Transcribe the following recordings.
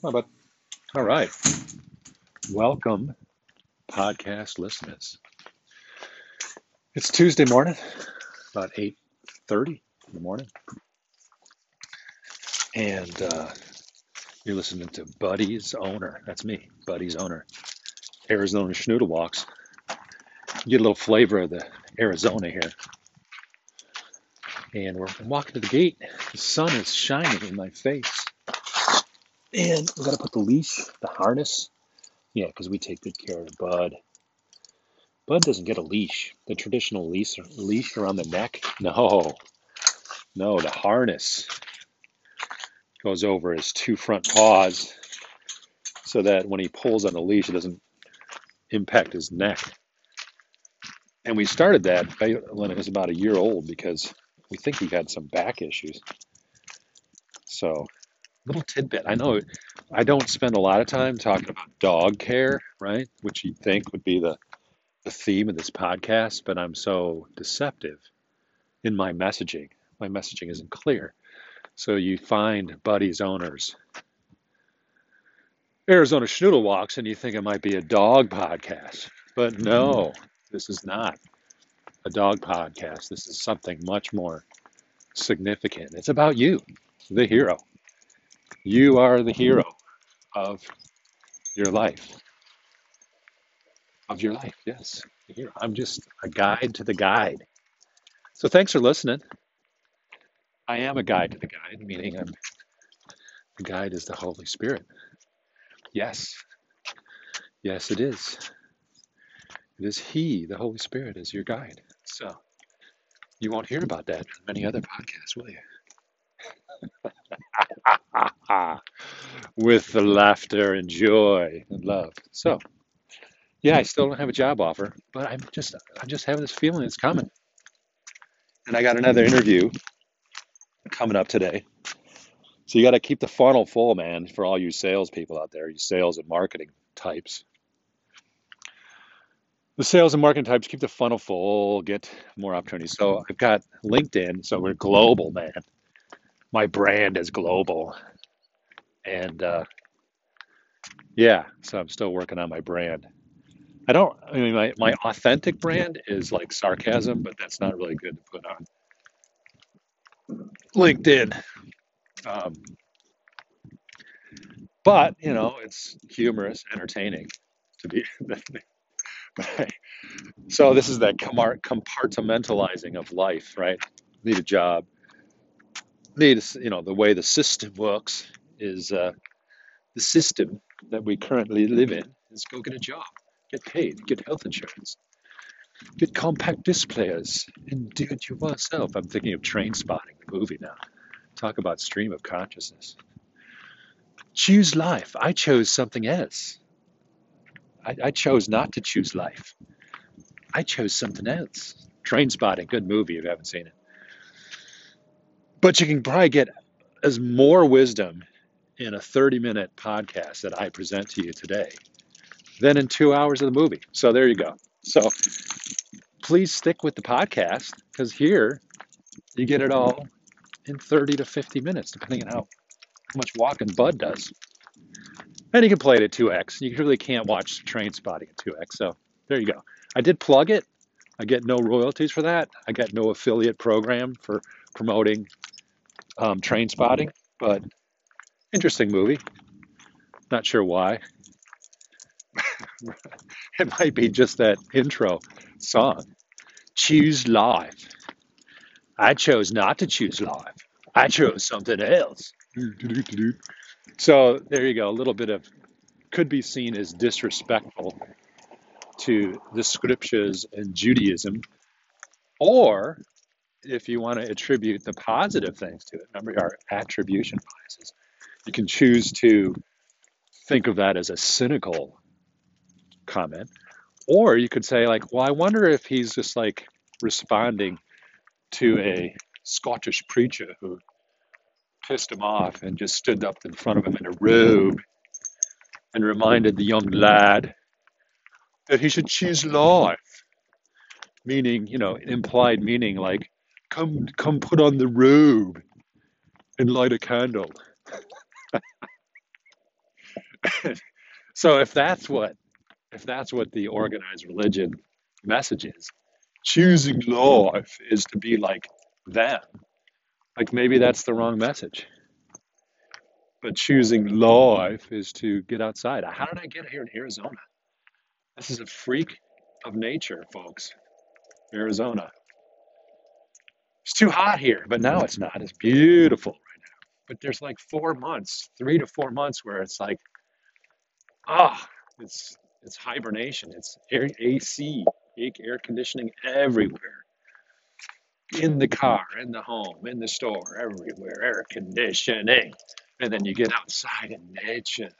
How about all right? Welcome, podcast listeners. It's Tuesday morning, about eight thirty in the morning, and uh, you're listening to Buddy's owner. That's me, Buddy's owner. Arizona Schnoodle Walks. Get a little flavor of the Arizona here. And we're walking to the gate. The sun is shining in my face. And we got to put the leash, the harness. Yeah, because we take good care of Bud. Bud doesn't get a leash. The traditional leash, leash around the neck. No. No, the harness goes over his two front paws so that when he pulls on the leash, it doesn't impact his neck. And we started that when it was about a year old because we think he had some back issues. So, little tidbit. I know I don't spend a lot of time talking about dog care, right? Which you'd think would be the, the theme of this podcast, but I'm so deceptive in my messaging. My messaging isn't clear. So you find Buddy's owners Arizona Schnoodle Walks and you think it might be a dog podcast. But no, this is not a dog podcast. This is something much more significant. It's about you, the hero. You are the hero of your life. Of your life, yes. I'm just a guide to the guide. So thanks for listening. I am a guide to the guide, meaning I'm the guide is the Holy Spirit. Yes. Yes, it is. It is He, the Holy Spirit, is your guide. So you won't hear about that in many other podcasts, will you? With the laughter and joy and love. So, yeah, I still don't have a job offer, but I'm just I just have this feeling it's coming. And I got another interview coming up today so you got to keep the funnel full, man, for all you salespeople out there, you sales and marketing types. The sales and marketing types keep the funnel full, get more opportunities. So I've got LinkedIn, so we're global, man. My brand is global, and uh, yeah, so I'm still working on my brand. I don't. I mean, my my authentic brand is like sarcasm, but that's not really good to put on LinkedIn. Um, but you know, it's humorous, entertaining to be. so this is that compartmentalizing of life, right? Need a job. Need you know the way the system works is uh, the system that we currently live in is go get a job, get paid, get health insurance, get compact disc players, and do it yourself. I'm thinking of Trainspotting, the movie now. Talk about stream of consciousness. Choose life. I chose something else. I, I chose not to choose life. I chose something else. Trainspotting, good movie if you haven't seen it. But you can probably get as more wisdom in a 30 minute podcast that I present to you today than in two hours of the movie. So there you go. So please stick with the podcast because here you get it all in 30 to 50 minutes, depending on how, much walking Bud does. And you can play it at 2x. You really can't watch Trainspotting at 2x. So there you go. I did plug it. I get no royalties for that. I get no affiliate program for promoting um, Trainspotting, but interesting movie. Not sure why. it might be just that intro song. Choose life. I chose not to choose life. I chose something else. So there you go. A little bit of could be seen as disrespectful to the scriptures and Judaism, or if you want to attribute the positive things to it, remember our attribution biases, you can choose to think of that as a cynical comment, or you could say like, well, I wonder if he's just like responding to a Scottish preacher who pissed him off and just stood up in front of him in a robe and reminded the young lad that he should choose life. Meaning, you know, implied meaning like, come, come put on the robe and light a candle. so if that's what if that's what the organized religion message is, choosing life is to be like them. Like maybe that's the wrong message. But choosing life is to get outside. How did I get here in Arizona? This is a freak of nature, folks. Arizona. It's too hot here, but now it's not. It's beautiful right now. But there's like four months, three to four months where it's like, ah, oh, it's it's hibernation. It's air, AC, air conditioning everywhere. In the car, in the home, in the store, everywhere, air conditioning. And then you get outside in nature.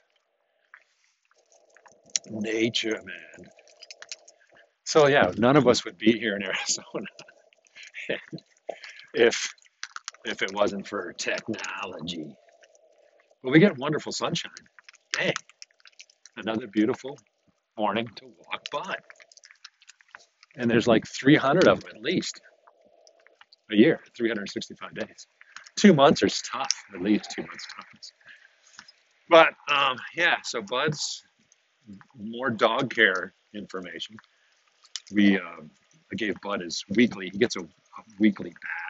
Nature, man. So yeah, none of us would be here in Arizona if if it wasn't for technology. But we get wonderful sunshine. Dang. Another beautiful morning to walk by. And there's like 300 of them at least a year, 365 days. Two months are tough, at least two months tough. But um, yeah, so Bud's more dog care information. We um, I gave Bud his weekly. He gets a, a weekly bath.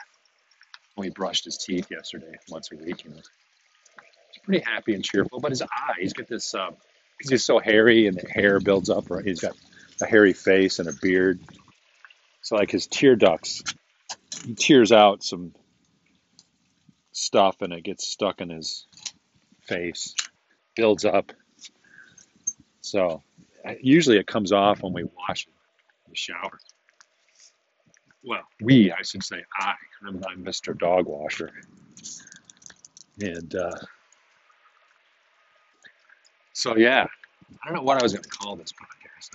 He brushed his teeth yesterday, once a week. You know, he's pretty happy and cheerful. But his eye, he's got this because uh, he's so hairy and the hair builds up. Right, he's got a hairy face and a beard. So like his tear ducts, he tears out some stuff and it gets stuck in his face, builds up. So usually it comes off when we wash it in the shower. Well, we, I should say, I. I'm, I'm Mr. Dog Washer. And uh, so, yeah, I don't know what I was going to call this podcast.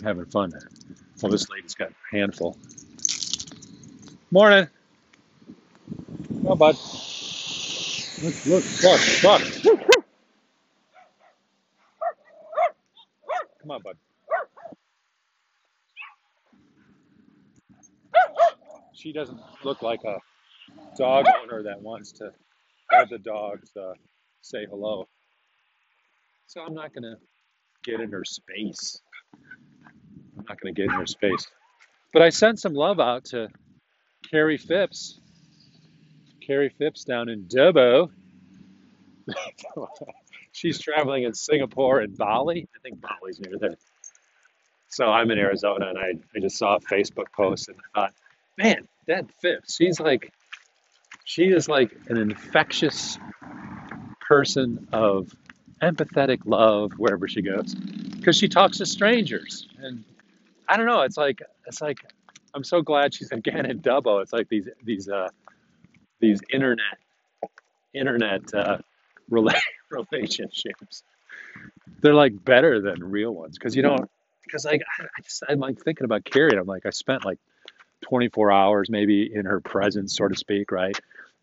I'm having fun. Well, this lady's got a handful. Morning. Come on, bud. Look, look, fuck, fuck. Come on, bud. She doesn't look like a dog owner that wants to have the dogs uh, say hello. So I'm not to get in her space. I'm not to get in her space. But I sent some love out to Carrie Phipps. Carrie Phipps down in Dubbo. She's traveling in Singapore and Bali. I think Bali's near there. So I'm in Arizona and I, I just saw a Facebook post and I thought, man, that Phipps, she's like, she is like an infectious person of empathetic love wherever she goes because she talks to strangers and I don't know. It's like it's like I'm so glad she's again in Dubbo. It's like these these uh, these internet internet uh, relationships. They're like better than real ones because you know because like I just I'm like thinking about Carrie. I'm like I spent like 24 hours maybe in her presence, so to speak, right?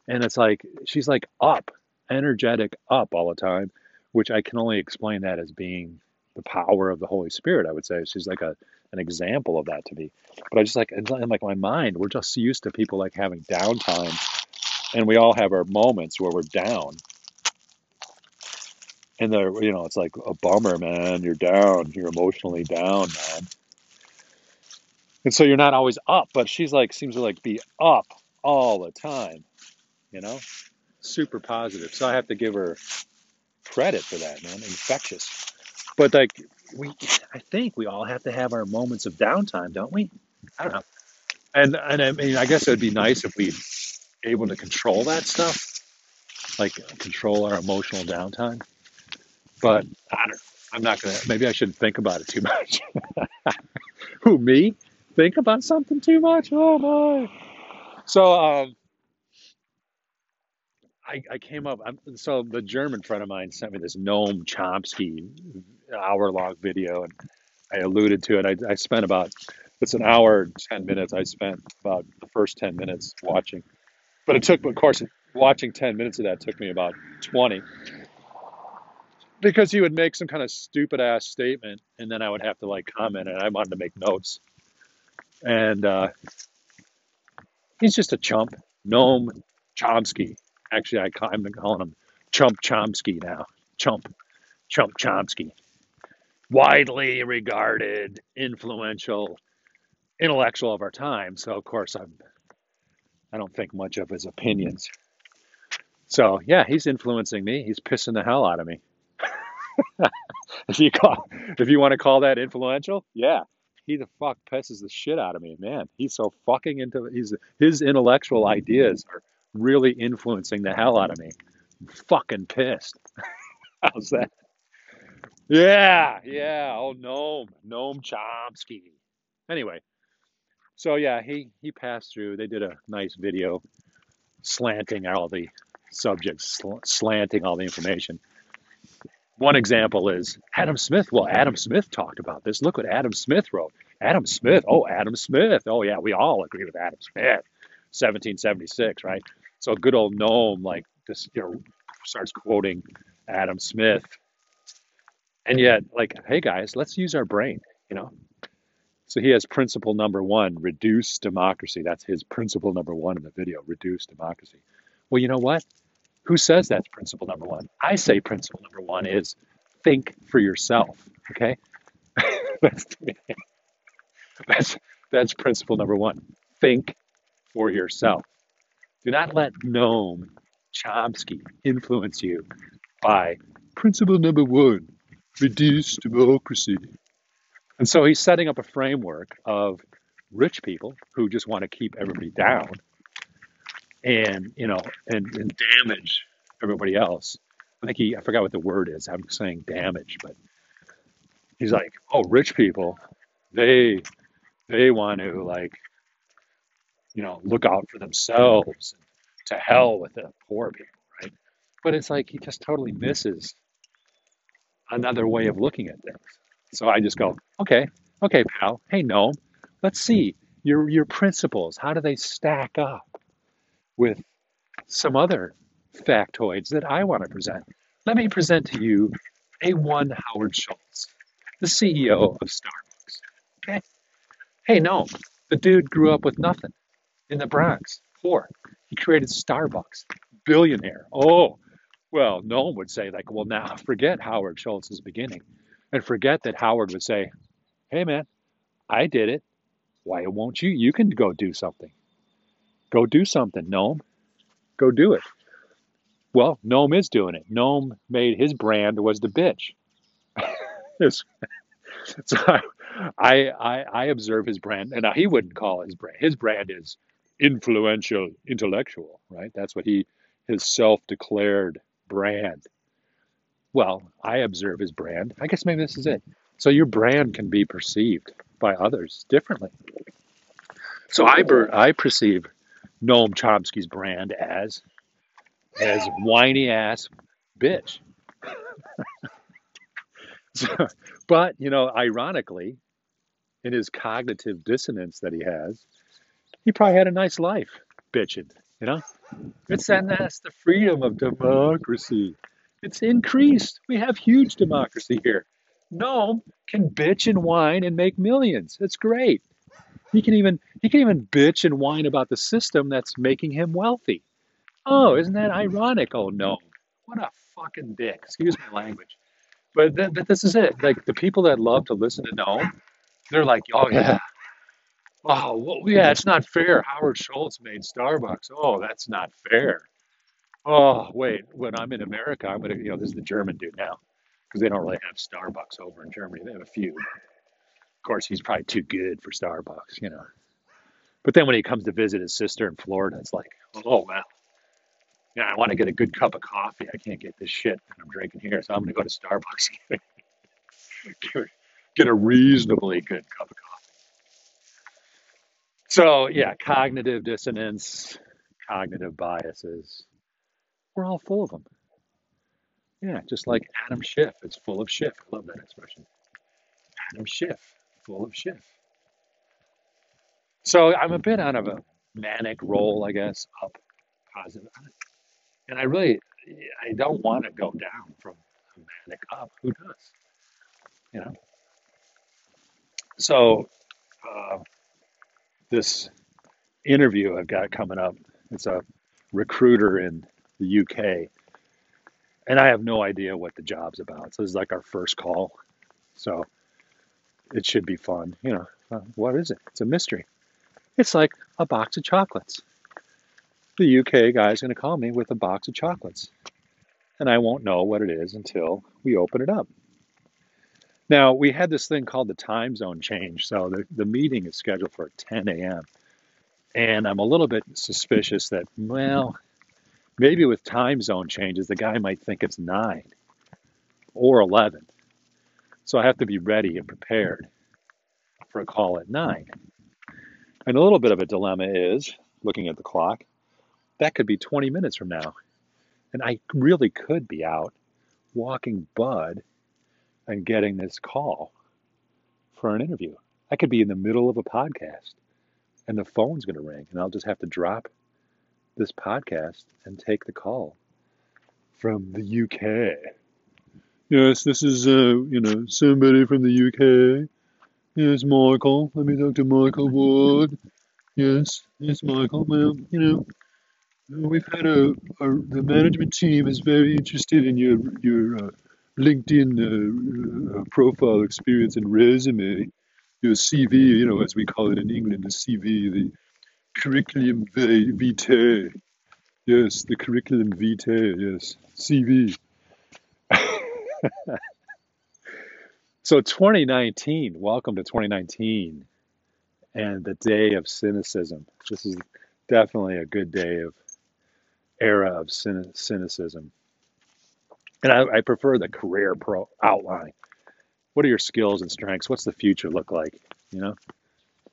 And it's like she's like up, energetic, up all the time, which I can only explain that as being the power of the Holy Spirit. I would say she's like a an example of that to me. But I just like in like my mind, we're just used to people like having downtime, and we all have our moments where we're down. And they're, you know, it's like a bummer, man. You're down. You're emotionally down, man. And so you're not always up, but she's like seems to like be up all the time, you know, super positive. So I have to give her credit for that, man. Infectious. But like we, I think we all have to have our moments of downtime, don't we? I don't know. And and I mean, I guess it would be nice if we able to control that stuff, like control our emotional downtime. But I don't. I'm not gonna. Maybe I shouldn't think about it too much. Who me? Think about something too much? Oh my! So um, I, I came up. I'm, so the German friend of mine sent me this Noam Chomsky hour long video, and I alluded to it. I, I spent about it's an hour ten minutes. I spent about the first ten minutes watching, but it took, of course, watching ten minutes of that took me about twenty because he would make some kind of stupid ass statement, and then I would have to like comment, and I wanted to make notes. And uh, he's just a chump, Noam Chomsky. Actually, I, I'm calling him Chump Chomsky now. Chump. Chump Chomsky, widely regarded, influential intellectual of our time. So of course I'm I don't think much of his opinions. So yeah, he's influencing me. He's pissing the hell out of me. if you call, if you want to call that influential, yeah, he the fuck pisses the shit out of me, man. He's so fucking into he's his intellectual ideas are really influencing the hell out of me. I'm fucking pissed. How's that? Yeah, yeah. Oh, Noam, Noam Chomsky. Anyway, so yeah, he he passed through. They did a nice video slanting all the subjects, sl- slanting all the information. One example is Adam Smith. Well, Adam Smith talked about this. Look what Adam Smith wrote. Adam Smith. Oh, Adam Smith. Oh, yeah, we all agree with Adam Smith. 1776, right? So a good old Noam like, this, you know, starts quoting Adam Smith. And yet, like, hey guys, let's use our brain, you know? So he has principle number one, reduce democracy. That's his principle number one in the video, reduce democracy. Well, you know what? Who says that's principle number one? I say principle number one is think for yourself. Okay, that's, that's that's principle number one. Think for yourself. Do not let Noam Chomsky influence you by principle number one: reduce democracy. And so he's setting up a framework of rich people who just want to keep everybody down and you know and, and damage everybody else. I think he I forgot what the word is. I'm saying damage, but he's hmm. like, oh, rich people, they they want to like you know look out for themselves. To hell with the poor people, right? But it's like he just totally misses another way of looking at things. So I just go, okay, okay, pal. Hey, no, let's see your your principles. How do they stack up? With some other factoids that I want to present. Let me present to you A1 Howard Schultz, the CEO of Starbucks. Okay? Hey, no, the dude grew up with nothing in the Bronx, poor. He created Starbucks, billionaire. Oh, well, no one would say, like, well, now forget Howard Schultz's beginning and forget that Howard would say, hey, man, I did it. Why won't you? You can go do something. Go do something, Noam. Go do it. Well, Noam is doing it. Noam made his brand was the bitch. so I, I, I observe his brand, and he wouldn't call his brand. His brand is influential intellectual, right? That's what he his self-declared brand. Well, I observe his brand. I guess maybe this is it. So your brand can be perceived by others differently. So I, I perceive Noam Chomsky's brand as as whiny ass bitch. so, but you know, ironically, in his cognitive dissonance that he has, he probably had a nice life bitching. You know, it's and that's the freedom of democracy. It's increased. We have huge democracy here. Noam can bitch and whine and make millions. It's great. He can even he can even bitch and whine about the system that's making him wealthy. Oh, isn't that ironic? Oh no, what a fucking dick. Excuse my language, but th- but this is it. Like the people that love to listen to Noam, they're like, oh yeah, oh well, yeah, it's not fair. Howard Schultz made Starbucks. Oh, that's not fair. Oh wait, when I'm in America, I'm gonna you know this is the German dude now because they don't really have Starbucks over in Germany. They have a few. Of course, he's probably too good for Starbucks, you know. But then when he comes to visit his sister in Florida, it's like, oh wow, yeah, I want to get a good cup of coffee. I can't get this shit that I'm drinking here, so I'm going to go to Starbucks. get a reasonably good cup of coffee. So yeah, cognitive dissonance, cognitive biases, we're all full of them. Yeah, just like Adam Schiff is full of Schiff. I love that expression. Adam Schiff full of shit. So I'm a bit out of a manic roll, I guess, up, positive. And I really, I don't want to go down from manic up. Who does? You know? So uh, this interview I've got coming up, it's a recruiter in the UK. and I have no idea what the job's about. So this is like our first call. So it should be fun. You know, uh, what is it? It's a mystery. It's like a box of chocolates. The UK guy's going to call me with a box of chocolates. And I won't know what it is until we open it up. Now, we had this thing called the time zone change. So the, the meeting is scheduled for 10 a.m. And I'm a little bit suspicious that, well, maybe with time zone changes, the guy might think it's 9 or 11. So I have to be ready and prepared for a call at 9. And a little bit of a dilemma is looking at the clock, that could be 20 minutes from now. And I really could be out walking Bud and getting this call for an interview. I could be in the middle of a podcast and the phone's going to ring, and I'll just have to drop this podcast and take the call from the UK. Yes, this is, uh, you know, somebody from the UK. Yes, Michael. Let me talk to Michael Wood. Yes, yes, Michael. Well, you know, we've had a, a the management team is very interested in your your uh, LinkedIn uh, uh, profile experience and resume, your CV, you know, as we call it in England, the CV, the curriculum vitae. Yes, the curriculum vitae, yes, CV. so 2019, welcome to 2019 and the day of cynicism. This is definitely a good day of era of cynicism. And I, I prefer the career pro outline. What are your skills and strengths? What's the future look like? You know,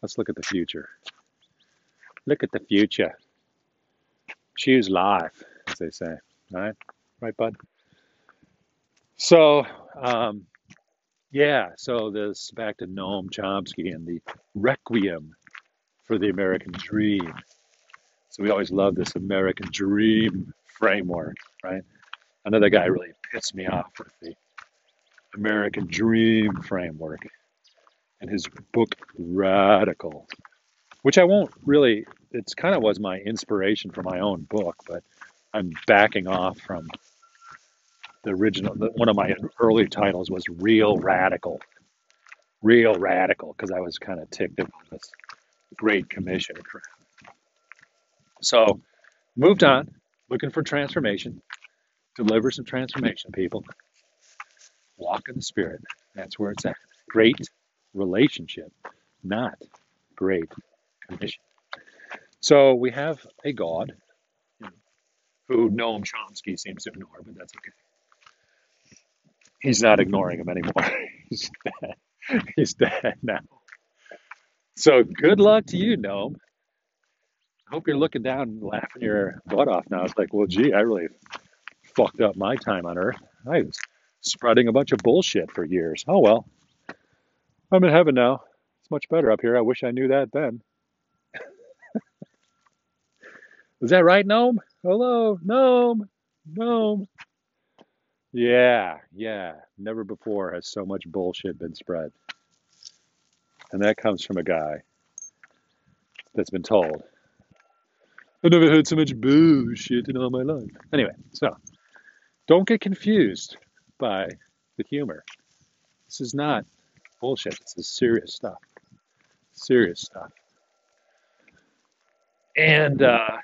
let's look at the future. Look at the future. Choose life, as they say. All right, right, bud. So, um, yeah. So this back to Noam Chomsky and the requiem for the American dream. So we always love this American dream framework, right? Another guy really pissed me off with the American Dream framework and his book Radical, which I won't really, it's kind of was my inspiration for my own book, but I'm backing off from the original. The, one of my early titles was Real Radical. Real Radical, because I was kind of ticked about this Great Commission. So, moved on, looking for transformation deliver some transformation, people. Walk in the Spirit. That's where it's at. Great relationship, not great commission. So we have a God who Noam Chomsky seems to ignore, but that's okay. He's not ignoring him anymore. He's dead. He's dead now. So good luck to you, Noam. I hope you're looking down and laughing your butt off now. It's like, well, gee, I really fucked up my time on earth. I was spreading a bunch of bullshit for years. Oh well. I'm in heaven now. It's much better up here. I wish I knew that then. Is that right, Noam? Hello, Noam. Noam. Yeah, yeah. Never before has so much bullshit been spread. And that comes from a guy that's been told. I've never heard so much bullshit in all my life. Anyway, so don't get confused by the humor. This is not bullshit. This is serious stuff. Serious stuff. And uh,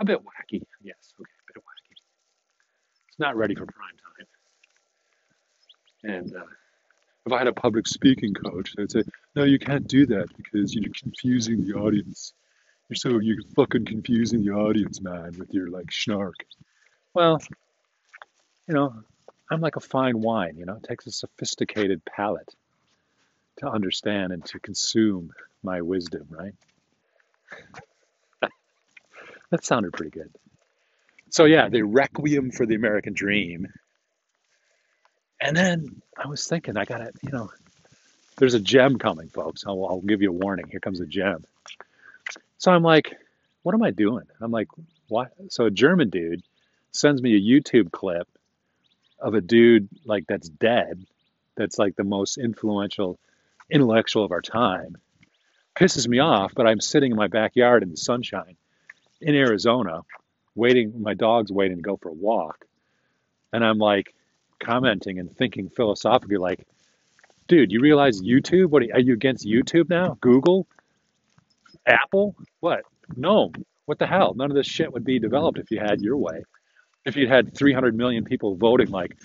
a bit wacky. Yes, okay, a bit wacky. It's not ready for prime time. And uh, if I had a public speaking coach, they'd say, "No, you can't do that because you're confusing the audience. You're so you're fucking confusing the audience, man, with your like snark." Well, you know, I'm like a fine wine, you know, it takes a sophisticated palate to understand and to consume my wisdom, right? that sounded pretty good. So, yeah, the requiem for the American dream. And then I was thinking, I got to, you know, there's a gem coming, folks. I'll, I'll give you a warning. Here comes a gem. So I'm like, what am I doing? I'm like, what? So a German dude sends me a YouTube clip of a dude like that's dead, that's like the most influential intellectual of our time, pisses me off. But I'm sitting in my backyard in the sunshine in Arizona, waiting. My dog's waiting to go for a walk, And I'm like commenting and thinking philosophically, like, dude, you realize YouTube? What are you against YouTube now? Google? Apple? What? No. What the hell? None of this shit would be developed if you had your way. If you had 300 million people voting, like,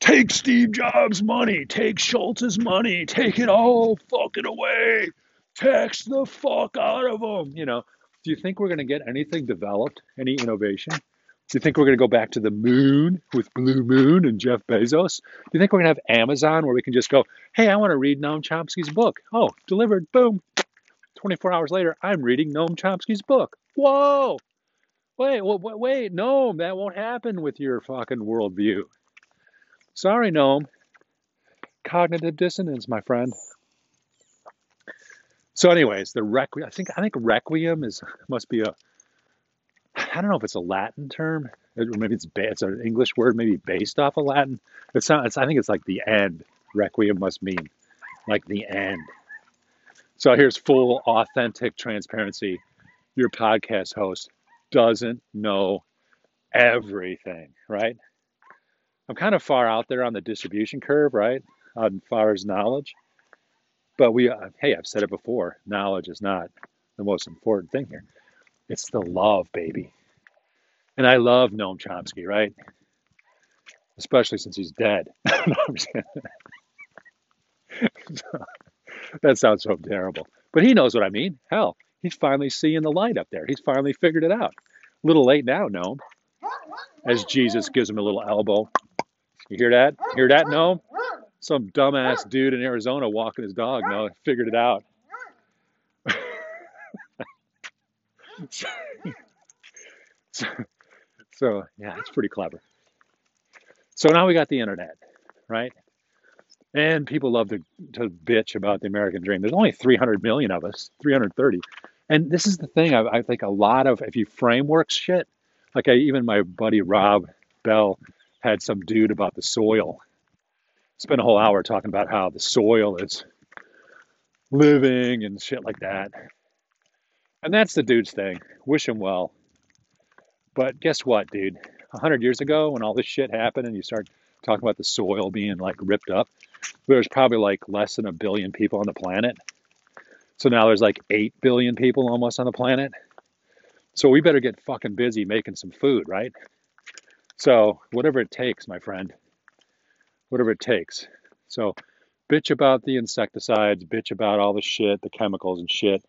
take Steve Jobs' money, take Schultz's money, take it all fucking away, tax the fuck out of them. You know, do you think we're going to get anything developed, any innovation? Do you think we're going to go back to the moon with Blue Moon and Jeff Bezos? Do you think we're going to have Amazon where we can just go, hey, I want to read Noam Chomsky's book? Oh, delivered, boom. 24 hours later, I'm reading Noam Chomsky's book. Whoa! Wait, wait, wait, no, that won't happen with your fucking worldview. Sorry, Noam. Cognitive dissonance, my friend. So, anyways, the requiem. I think I think requiem is must be a. I don't know if it's a Latin term, or maybe it's it's an English word, maybe based off of Latin. It's not. It's, I think it's like the end. Requiem must mean like the end. So here's full, authentic transparency. Your podcast host doesn't know everything, right? I'm kind of far out there on the distribution curve, right? As far as knowledge. But we, uh, hey, I've said it before knowledge is not the most important thing here. It's the love, baby. And I love Noam Chomsky, right? Especially since he's dead. that sounds so terrible. But he knows what I mean. Hell, he's finally seeing the light up there. He's finally figured it out. A little late now, Noam. As Jesus gives him a little elbow. You hear that? Hear that, Noam? some dumbass dude in Arizona walking his dog. No, figured it out. So, so, so, yeah, it's pretty clever. So now we got the internet, right? And people love to, to bitch about the American dream. There's only 300 million of us, 330. And this is the thing, I, I think a lot of, if you framework shit, like I, even my buddy Rob Bell had some dude about the soil spent a whole hour talking about how the soil is living and shit like that. And that's the dude's thing. Wish him well. But guess what, dude? A hundred years ago, when all this shit happened, and you start talking about the soil being like ripped up, there's probably like less than a billion people on the planet. So now there's like eight billion people almost on the planet. So we better get fucking busy making some food, right? So whatever it takes, my friend whatever it takes. So bitch about the insecticides, bitch about all the shit, the chemicals and shit.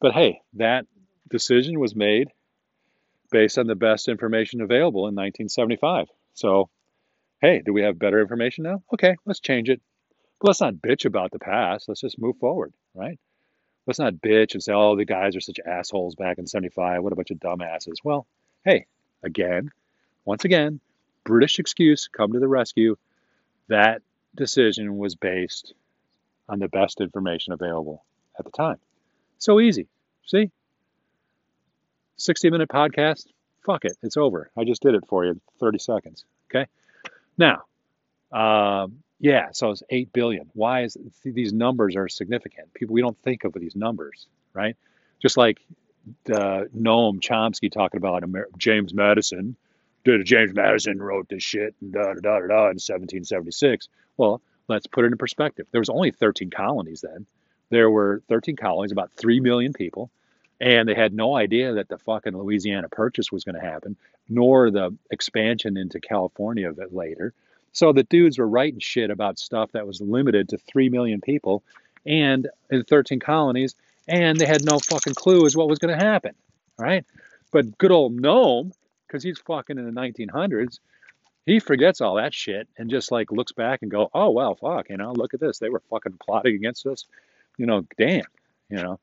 But hey, that decision was made based on the best information available in 1975. So, hey, do we have better information now? Okay, let's change it. But let's not bitch about the past. Let's just move forward, right? Let's not bitch and say, oh, the guys are such assholes back in 75. What a bunch of dumbasses. Well, hey, again, once again, British excuse, come to the rescue. That decision was based on the best information available at the time. So easy. See? 60 minute podcast. Fuck it. It's over. I just did it for you in 30 seconds. Okay. Now, um, yeah, so it's 8 billion. Why is these numbers are significant? People, we don't think of these numbers, right? Just like the Noam Chomsky talking about James Madison Dude, James Madison wrote this shit and da da da da in 1776. Well, let's put it in perspective. There was only 13 colonies then. There were 13 colonies, about 3 million people, and they had no idea that the fucking Louisiana Purchase was going to happen, nor the expansion into California of it later. So the dudes were writing shit about stuff that was limited to 3 million people and in 13 colonies, and they had no fucking clue as what was going to happen, right? But good old Noam because he's fucking in the 1900s. He forgets all that shit and just like looks back and go, oh well, fuck, you know, look at this. They were fucking plotting against us. You know, damn, you know.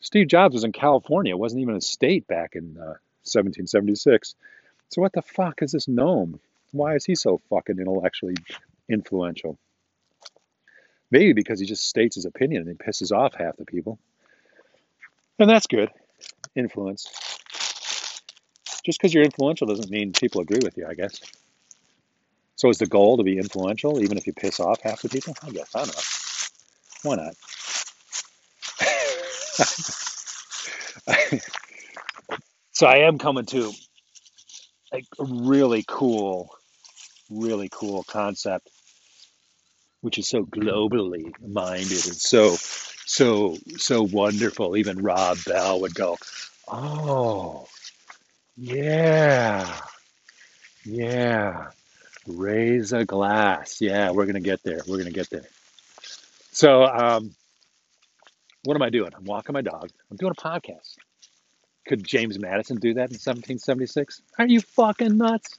Steve Jobs was in California. It wasn't even a state back in uh, 1776. So what the fuck is this Noam? Why is he so fucking intellectually influential? Maybe because he just states his opinion and he pisses off half the people. And that's good. Influence. Just because you're influential doesn't mean people agree with you, I guess. So is the goal to be influential, even if you piss off half the people? I guess. I don't know. Why not? so I am coming to a really cool really cool concept, which is so globally minded and so so so wonderful. Even Rob Bell would go, "Oh, yeah, yeah." Raise a glass. Yeah, we're gonna get there. We're gonna get there. So, um, what am I doing? I'm walking my dog. I'm doing a podcast. Could James Madison do that in 1776? Are you fucking nuts?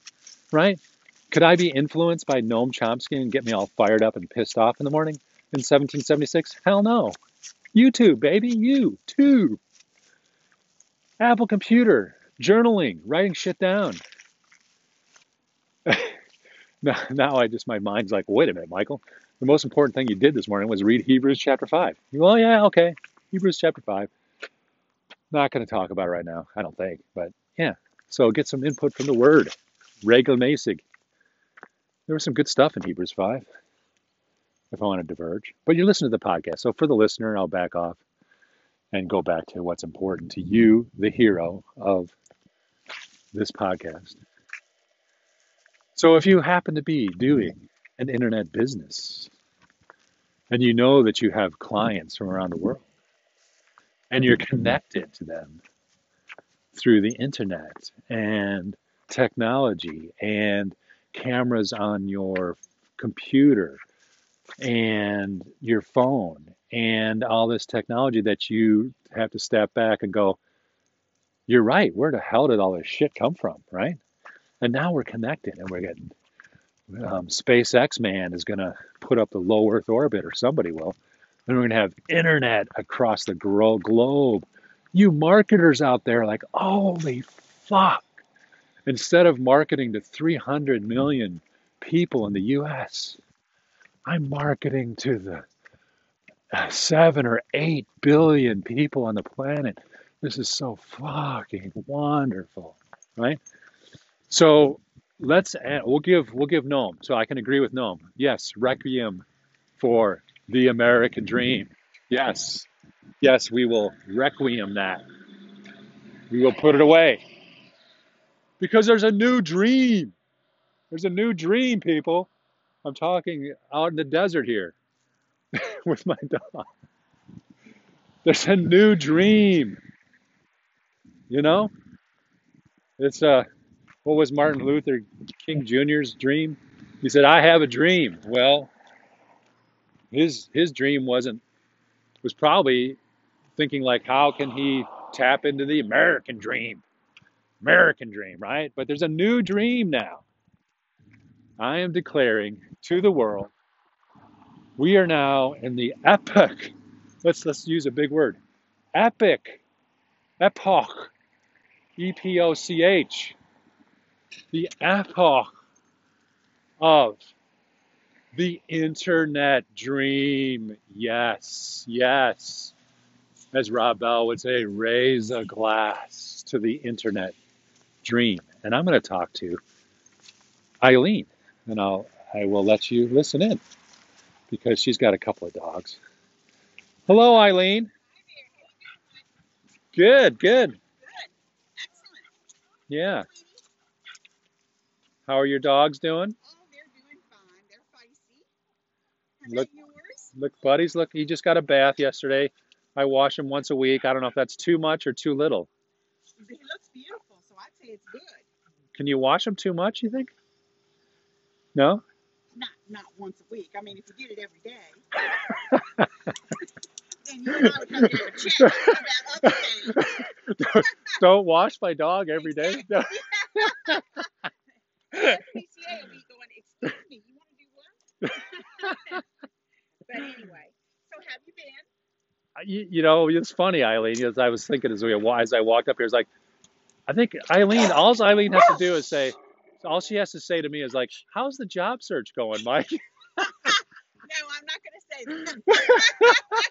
Right? Could I be influenced by Noam Chomsky and get me all fired up and pissed off in the morning in 1776? Hell no. YouTube, baby, you too. Apple computer, journaling, writing shit down. now, now I just, my mind's like, wait a minute, Michael. The most important thing you did this morning was read Hebrews chapter 5. Well, yeah, okay. Hebrews chapter 5. Not going to talk about it right now, I don't think. But yeah, so get some input from the word. Regelmäßig. There was some good stuff in Hebrews 5 if I want to diverge. But you listen to the podcast. So for the listener, I'll back off and go back to what's important to you, the hero of this podcast. So if you happen to be doing an internet business and you know that you have clients from around the world and you're connected to them through the internet and technology and cameras on your computer and your phone and all this technology that you have to step back and go, you're right. Where the hell did all this shit come from? Right. And now we're connected and we're getting um, SpaceX man is going to put up the low Earth orbit or somebody will. And we're going to have internet across the globe. You marketers out there, like, holy fuck. Instead of marketing to 300 million people in the US, I'm marketing to the uh, seven or eight billion people on the planet. This is so fucking wonderful, right? So let's add, we'll give we'll give Noam. So I can agree with Noam. Yes, requiem for the American dream. Yes, yes, we will requiem that. We will put it away because there's a new dream. There's a new dream, people. I'm talking out in the desert here with my dog. There's a new dream. You know? It's uh what was Martin Luther King Jr.'s dream? He said, I have a dream. Well, his his dream wasn't was probably thinking like how can he tap into the American dream? American dream, right? But there's a new dream now. I am declaring to the world, we are now in the epic. Let's let's use a big word. Epic. Epoch. E P O C H. The epoch of the internet dream. Yes, yes. As Rob Bell would say, raise a glass to the internet dream. And I'm going to talk to Eileen and I'll I will let you listen in because she's got a couple of dogs. Hello, Eileen. Good, good. Yeah. How are your dogs doing? Oh, they're doing fine. They're feisty. Are Look, look, buddies, look, he just got a bath yesterday. I wash him once a week. I don't know if that's too much or too little. He looks beautiful, so I'd say it's good. Can you wash him too much, you think? No? Not not once a week. I mean, if you did it every day, then you and I would have to have a about other things. don't wash my dog every day. Will be going, excuse me, you want to do what? but anyway, so have you been? you, you know, it's funny, Eileen. As I was thinking as we as I walked up here, it's like I think Eileen. All Eileen has to do is say. All she has to say to me is like, "How's the job search going, Mike?" No, I'm not going to say that.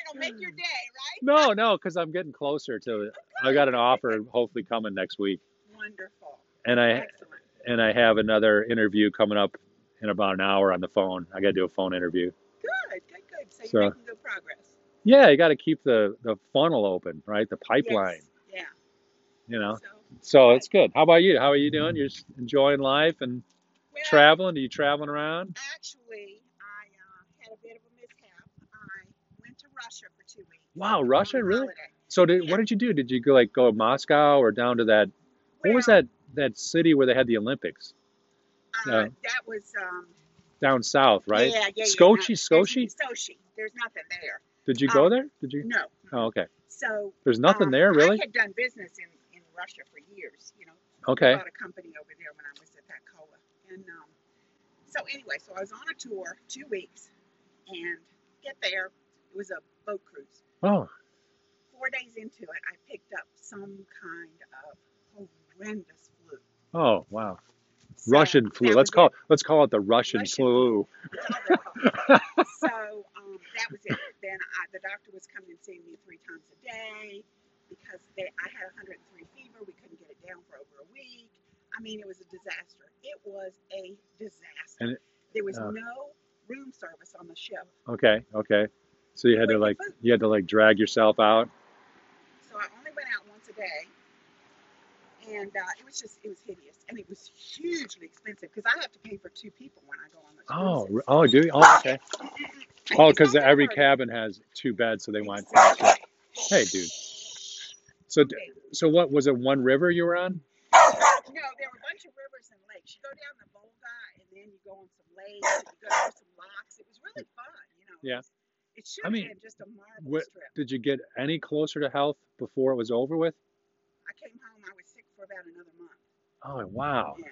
It'll make your day, right? no, no, because I'm getting closer to it. Oh, I got an offer, hopefully coming next week, Wonderful. And I Excellent. and I have another interview coming up in about an hour on the phone. I got to do a phone interview. Good, good, good. So, So- you're making good progress. Yeah, you got to keep the the funnel open, right? The pipeline, Yes. you know. So, So it's good. How about you? How are you doing? You're enjoying life and Well, traveling? Are you traveling around? actually, I uh, had a bit of a mishap. I went to Russia for two weeks. Wow, Russia, really? holiday. So did Yeah. what did you do? Did you go like go to Moscow or down to that? What was that that city where they had the Olympics? Uh, Uh, that was um, down south, right? Yeah, yeah, yeah. Sochi, no, there's- Sochi. Sochi. There's nothing there. Did you go Um, there? Did you? No. Oh, okay. So There's nothing um, there, really? I had done business in, in Russia for years. You know, Okay. bought a company over there when I was at that cola. And um, so anyway, so I was on a tour two weeks, and get there, it was a boat cruise. Oh, Four days into it, I picked up some kind of horrendous. Oh, wow. So Russian flu. Let's call it. let's call it the Russian, Russian flu. That's all they call it. so um, that was it. Then I, the doctor was coming and seeing me three times a day because they, I had 103 fever. We couldn't get it down for over a week. I mean, it was a disaster. It was a disaster. And it- there was uh, no room service on the ship. Okay, okay. So you had to With the like you had to like drag yourself out. So I only went out once a day. And uh, it was just, it was hideous. And it was hugely expensive because I have to pay for two people when I go on those Oh, oh, do you? Oh, okay. Oh, because every cabin has two beds, so they want. Exactly. Hey, dude. So, Okay. so what was it? One river you were on? No, there were a bunch of rivers and lakes. You go down the Volga, and then you go on some lakes, and you go through some locks. It was really fun, you know. Yeah. It should I have mean, been just a marvelous what- trip. Did you get any closer to health before it was over with? I came home. I was for about another month. Oh, wow. Yeah.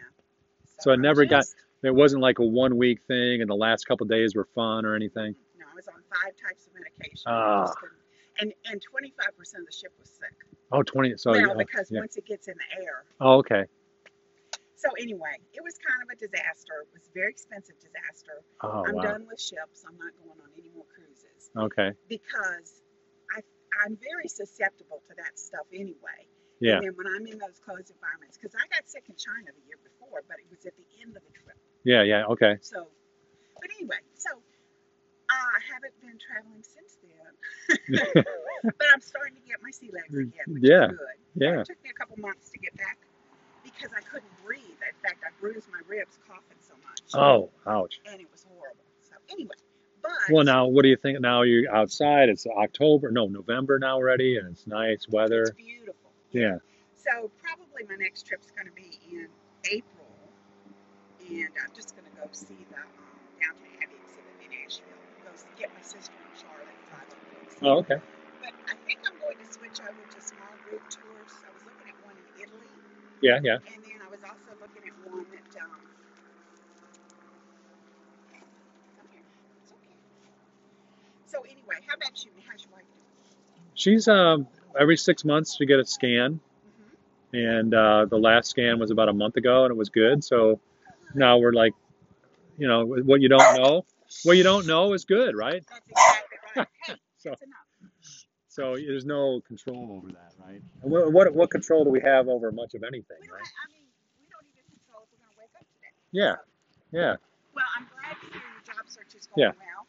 So it I never got- It wasn't like a one week thing, and the last couple days were fun or anything. No, I was on five types of medication. Ah. Just And and 25 percent of the ship was sick. Oh, 20. So, oh, because yeah. once it gets in the air. Oh, okay. So anyway, it was kind of a disaster. It was a very expensive disaster. Oh, I'm wow. done with ships. I'm not going on any more cruises. Okay. because I, I'm very susceptible to that stuff anyway. Yeah. And then when I'm in those closed environments, because I got sick in China the year before, but it was at the end of the trip. Yeah, yeah. Okay. So, but anyway, so uh, I haven't been traveling since then, but I'm starting to get my sea legs again, which Yeah. is good. Yeah. It took me a couple months to get back because I couldn't breathe. In fact, I bruised my ribs coughing so much. Oh, ouch. And it was horrible. So anyway, but Well, now, what do you think? Now you're outside. It's October, no, November now already, and it's nice weather. it's beautiful. Yeah. So probably my next trip's going to be in April, and I'm just going to go see the um, Downton Abbey exhibit in Asheville. Go get my sister in Charlotte, drive up there. and see Oh, okay. But I think I'm going to switch over to small group tours. I was looking at one in Italy, Yeah, yeah. and then I was also looking at one that. Um, come here. It's okay. So anyway, how about you? How's your wife doing? She's um every six months to get a scan, hmm and uh, the last scan was about a month ago, and it was good. So now we're like, you know, what you don't know, what you don't know is good, right? That's exactly right. Hey, So- that's. So there's no control over that, right? And What what, what control do we have over much of anything, right? I mean, we don't even control if we're going to wake up today. Yeah, yeah. Well, I'm glad to hear your job search is going Yeah. well.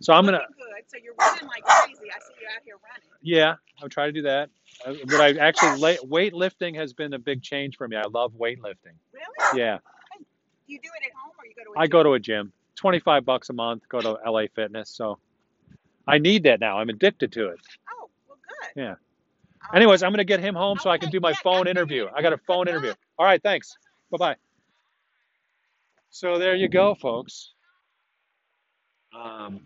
So I'm gonna, good. So you're running like crazy. I see you out here running. yeah, I'll try to do that. Uh, But I actually, la- weightlifting has been a big change for me. I love weightlifting. Really? Yeah, Do you do it at home or you go to a I gym? I go to a gym, 25 bucks a month, go to LA Fitness. So I need that now. I'm addicted to it. Oh, well, good. Yeah. All Anyways. I'm going to get him home so I can Okay, do my yeah, phone interview. I got a phone interview. luck. All right, thanks. Bye bye. So there you go, folks. Um,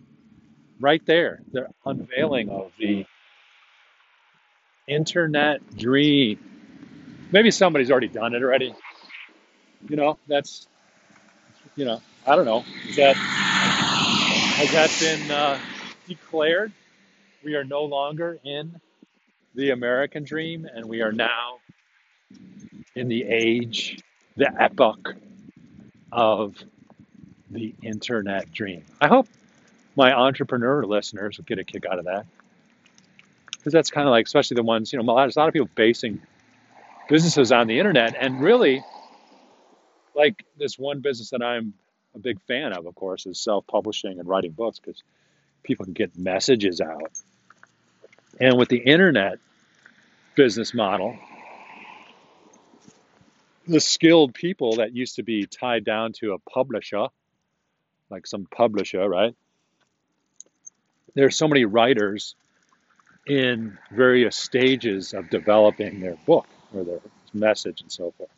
right there, the unveiling of the internet dream. Maybe somebody's already done it already. You know, that's, you know, I don't know. Is that has that been uh, declared? We are no longer in the American dream, and we are now in the age, the epoch of the internet dream. I hope my entrepreneur listeners will get a kick out of that. Because that's kind of like, especially the ones, you know, there's a lot of people basing businesses on the internet, and really, like this one business that I'm a big fan of, of course, is self publishing and writing books because people can get messages out. And with the internet business model, the skilled people that used to be tied down to a publisher, like some publisher, right? There's so many writers in various stages of developing their book or their message and so forth.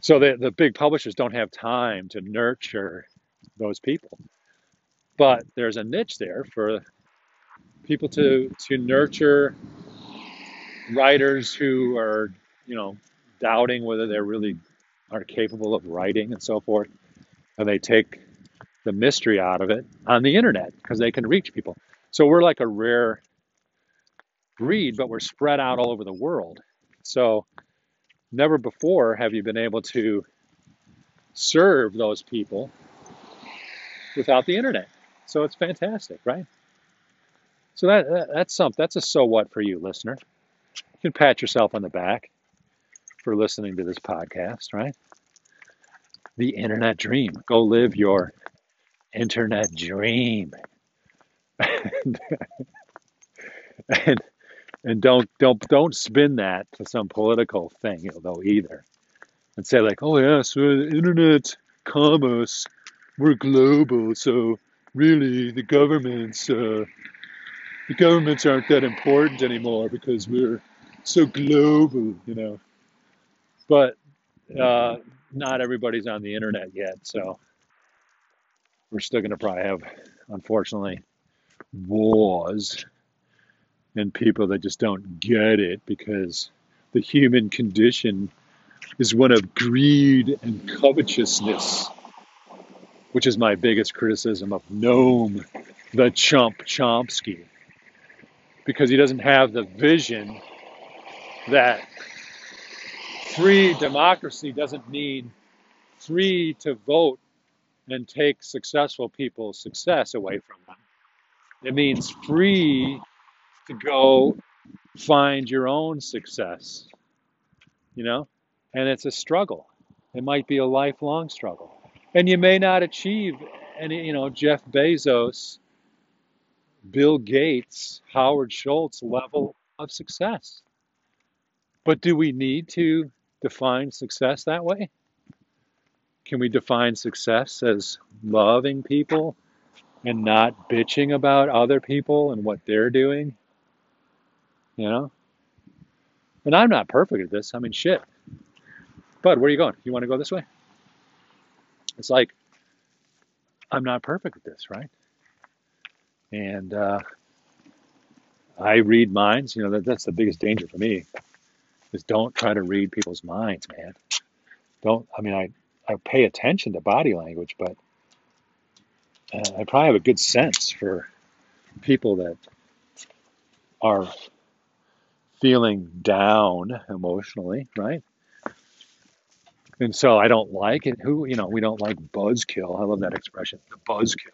So the, the big publishers don't have time to nurture those people. But there's a niche there for people to, to nurture writers who are, you know, doubting whether they really are capable of writing and so forth. And they take the mystery out of it on the internet because they can reach people. So we're like a rare breed, but we're spread out all over the world. So never before have you been able to serve those people without the internet. So it's fantastic, right? So that, that that's something. That's a so what for you, listener. You can pat yourself on the back for listening to this podcast, right? The internet dream. Go live your internet dream. and, and don't don't don't spin that to some political thing, though either, and say like, oh yes, yeah, internet commerce, we're global, so really the governments uh, the governments aren't that important anymore because we're so global, you know. But uh, not everybody's on the internet yet, so we're still going to probably have, unfortunately, wars and people that just don't get it because the human condition is one of greed and covetousness, which is my biggest criticism of Noam, the chump Chomsky, because he doesn't have the vision that free democracy doesn't mean free to vote and take successful people's success away from them. It means free to go find your own success, you know? And it's a struggle. It might be a lifelong struggle. And you may not achieve any, you know, Jeff Bezos, Bill Gates, Howard Schultz level of success. But do we need to define success that way? Can we define success as loving people and not bitching about other people and what they're doing you know? And I'm not perfect at this. I mean, shit. Bud, where are you going? You want to go this way? It's like, I'm not perfect at this, right? And uh, I read minds. You know, that, that's the biggest danger for me is don't try to read people's minds, man. Don't, I mean, I, I pay attention to body language, but uh, I probably have a good sense for people that are feeling down emotionally, right? And so I don't like it. Who, you know, we don't like buzzkill. I love that expression, the buzzkill.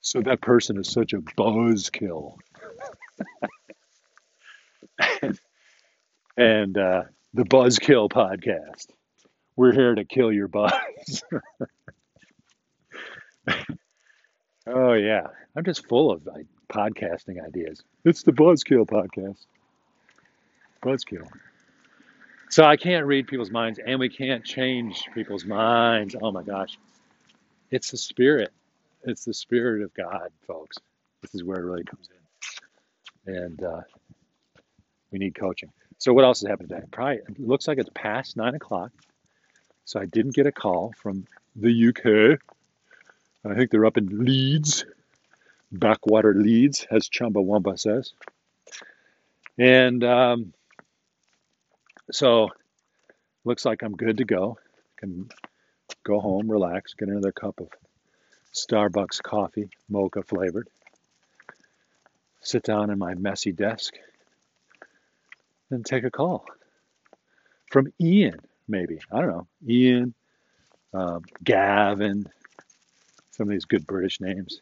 So that person is such a buzzkill. and uh, the Buzzkill podcast. We're here to kill your buzz. oh yeah, I'm just full of like, podcasting ideas. It's the Buzzkill podcast. Buzzkill. So I can't read people's minds and we can't change people's minds. Oh my gosh. It's the spirit. It's the spirit of God, folks. This is where it really comes in. And uh, we need coaching. So what else has happened today? Probably it looks like it's past nine o'clock. So I didn't get a call from the UK. I think they're up in Leeds, backwater Leeds, as Chumbawamba says. And um, so looks like I'm good to go. Can go home, relax, get another cup of Starbucks coffee, mocha flavored. Sit down in my messy desk and take a call from Ian, maybe. I don't know. Ian, um, Gavin, some of these good British names.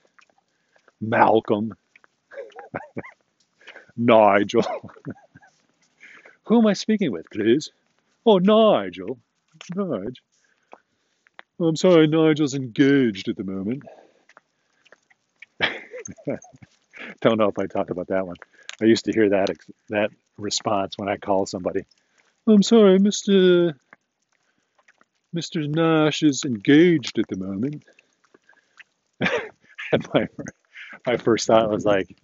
Malcolm, Nigel. Who am I speaking with, please? Oh, Nigel. Nigel. I'm sorry, Nigel's engaged at the moment. Don't know if I talked about that one. I used to hear that that response when I call somebody. I'm sorry, Mr. Mr. Nash is engaged at the moment. and my, my first thought was like,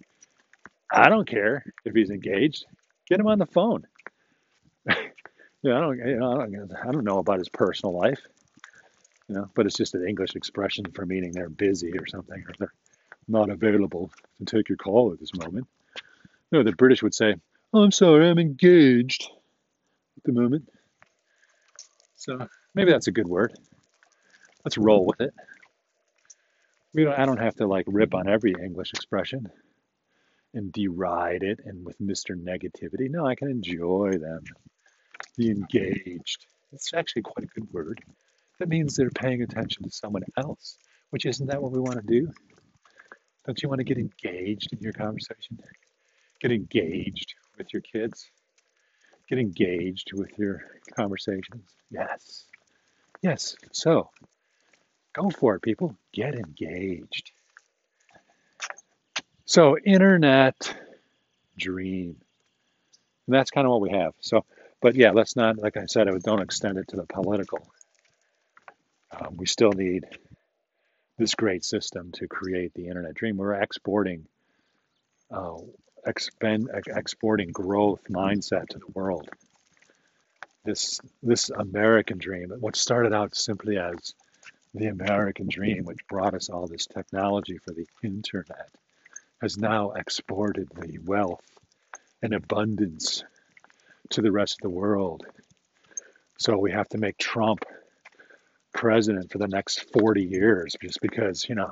I don't care if he's engaged. Get him on the phone. yeah, I don't, you know, I don't, I don't know about his personal life, you know, but it's just an English expression for meaning they're busy or something, or they're not available to take your call at this moment. No, the British would say, oh, I'm sorry, I'm engaged at the moment. So maybe that's a good word. Let's roll with it. We don't, I don't have to like rip on every English expression and deride it and with Mr. Negativity. No, I can enjoy them. Be engaged. It's actually quite a good word. That means they're paying attention to someone else, which isn't that what we want to do? Don't you want to get engaged in your conversation? Get engaged with your kids? Get engaged with your conversations? Yes. Yes. So go for it, people. Get engaged. So, internet dream. And that's kind of what we have. So, but yeah, let's not, like I said, don't extend it to the political. Um, we still need this great system to create the internet dream. We're exporting, uh, expend, exporting growth mindset to the world. This this American dream, what started out simply as the American dream, which brought us all this technology for the internet, has now exported the wealth and abundance to the rest of the world. So we have to make Trump president for the next 40 years just because, you know,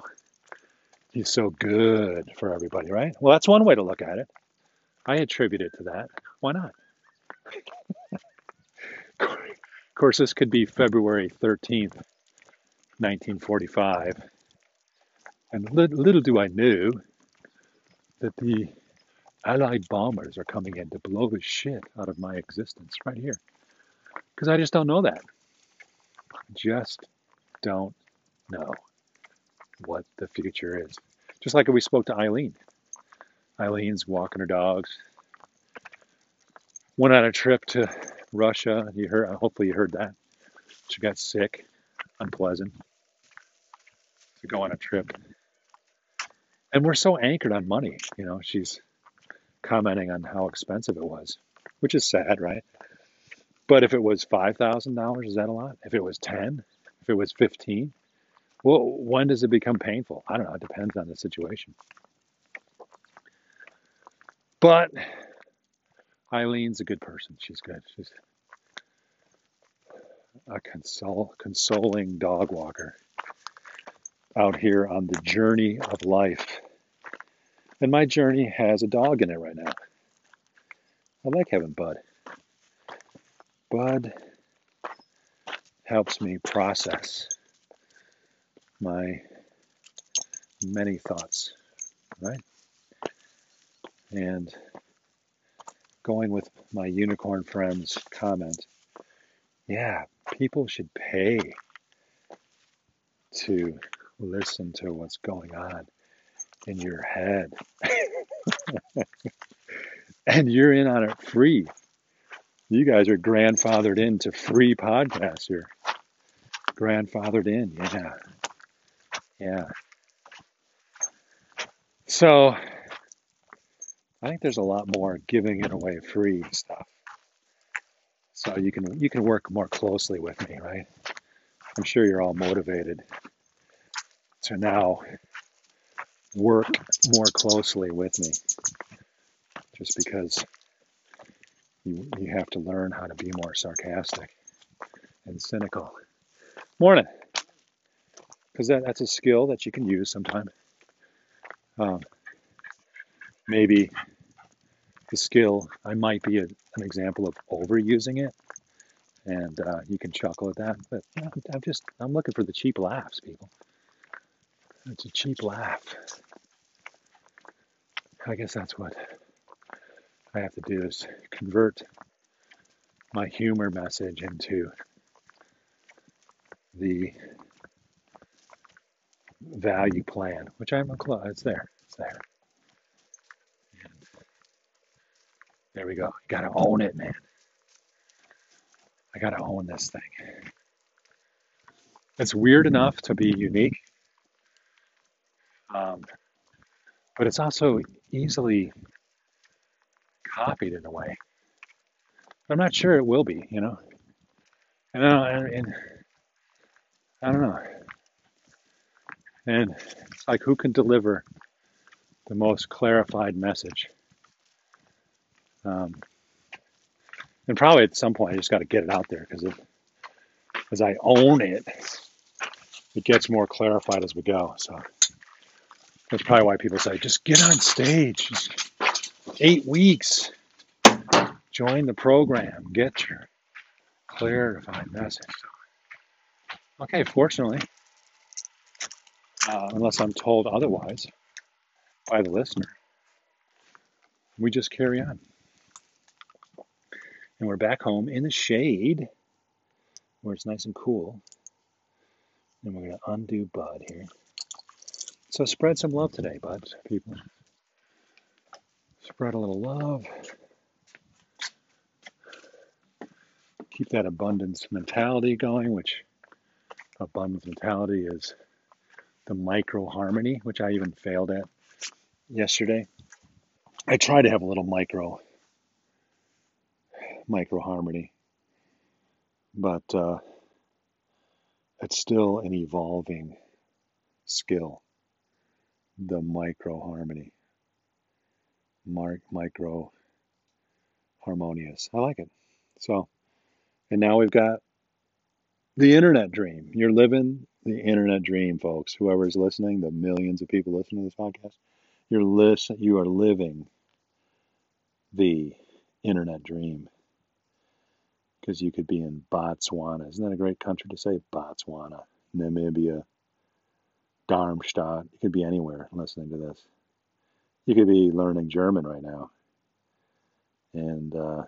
he's so good for everybody, right? Well, that's one way to look at it. I attribute it to that. Why not? Of course, this could be February 13th, 1945. And little, little do I know that the Allied bombers are coming in to blow the shit out of my existence right here. Because I just don't know that. Just don't know what the future is. Just like we spoke to Eileen. Eileen's walking her dogs. Went on a trip to Russia. You heard. Hopefully, you heard that. She got sick. Unpleasant to go on a trip and we're so anchored on money. You know, she's commenting on how expensive it was, which is sad, right? But if it was five thousand dollars, is that a lot? If it was ten, if it was fifteen, well, when does it become painful? I don't know. It depends on the situation. But Eileen's a good person. She's good. She's a consoling dog walker out here on the journey of life. And my journey has a dog in it right now. I like having Bud. Bud helps me process my many thoughts, right? And going with my unicorn friend's comment, yeah, people should pay to listen to what's going on in your head. and you're in on it free. You guys are grandfathered into free podcasts here. Grandfathered in, yeah. Yeah. So I think there's a lot more giving it away free stuff. So you can you can work more closely with me, right? I'm sure you're all motivated to now work more closely with me just because you, you have to learn how to be more sarcastic and cynical. Morning. Because that, that's a skill that you can use sometime. Um, maybe the skill, I might be a, an example of overusing it, and uh, you can chuckle at that. But know, I'm just, I'm looking for the cheap laughs, people. It's a cheap laugh. I guess that's what I have to do is convert my humor message into the value plan, which I'm a close. It's there. It's there. And there go. You gotta own it, man. I gotta own this thing. It's weird enough to be unique, um, but it's also easily copied in a way. I'm not sure it will be, you know. And, and, and I don't know. And it's like who can deliver the most clarified message? Um, and probably at some point I just got to get it out there because as I own it, it gets more clarified as we go. So that's probably why people say just get on stage. Eight weeks, join the program, get your clarified message. Okay, fortunately, uh, unless I'm told otherwise by the listener, we just carry on. And we're back home in the shade where it's nice and cool. And we're going to undo Bud here. So spread some love today, Bud, people. Spread a little love. Keep that abundance mentality going, which abundance mentality is the micro harmony, which I even failed at yesterday. I try to have a little micro micro harmony, but uh, it's still an evolving skill. The micro harmony, Mar- micro harmonious. I like it. So, and now we've got the internet dream. You're living the internet dream, folks. Whoever's listening, the millions of people listening to this podcast, you're listen, you are living the internet dream because you could be in Botswana. Isn't that a great country to say? Botswana, Namibia, Darmstadt. You could be anywhere listening to this. You could be learning German right now and uh,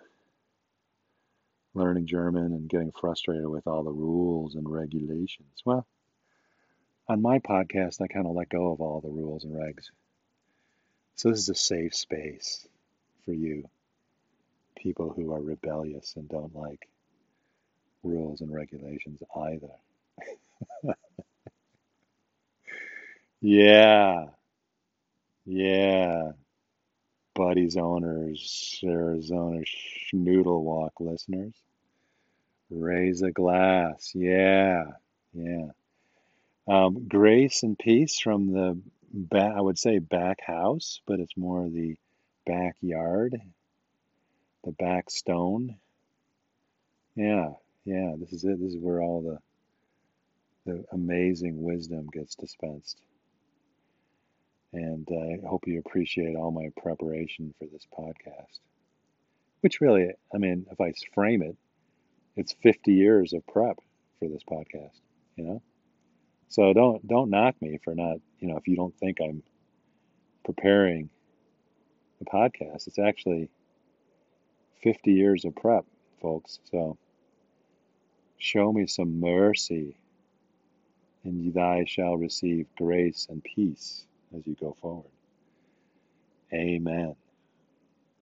learning German and getting frustrated with all the rules and regulations. Well, on my podcast, I kind of let go of all the rules and regs. So this is a safe space for you people who are rebellious and don't like rules and regulations either. yeah, yeah. Buddy's owners, Arizona Schnoodle Walk listeners. Raise a glass. Yeah, yeah. Um, grace and peace from the back, I would say back house, but it's more the backyard the back stone. Yeah, yeah, this is it. This is where all the the amazing wisdom gets dispensed. And uh, I hope you appreciate all my preparation for this podcast. Which really, I mean, if I frame it, it's 50 years of prep for this podcast, you know? So don't don't knock me for not, you know, if you don't think I'm preparing the podcast, it's actually 50 years of prep, folks. So show me some mercy, and thou shall receive grace and peace as you go forward. Amen.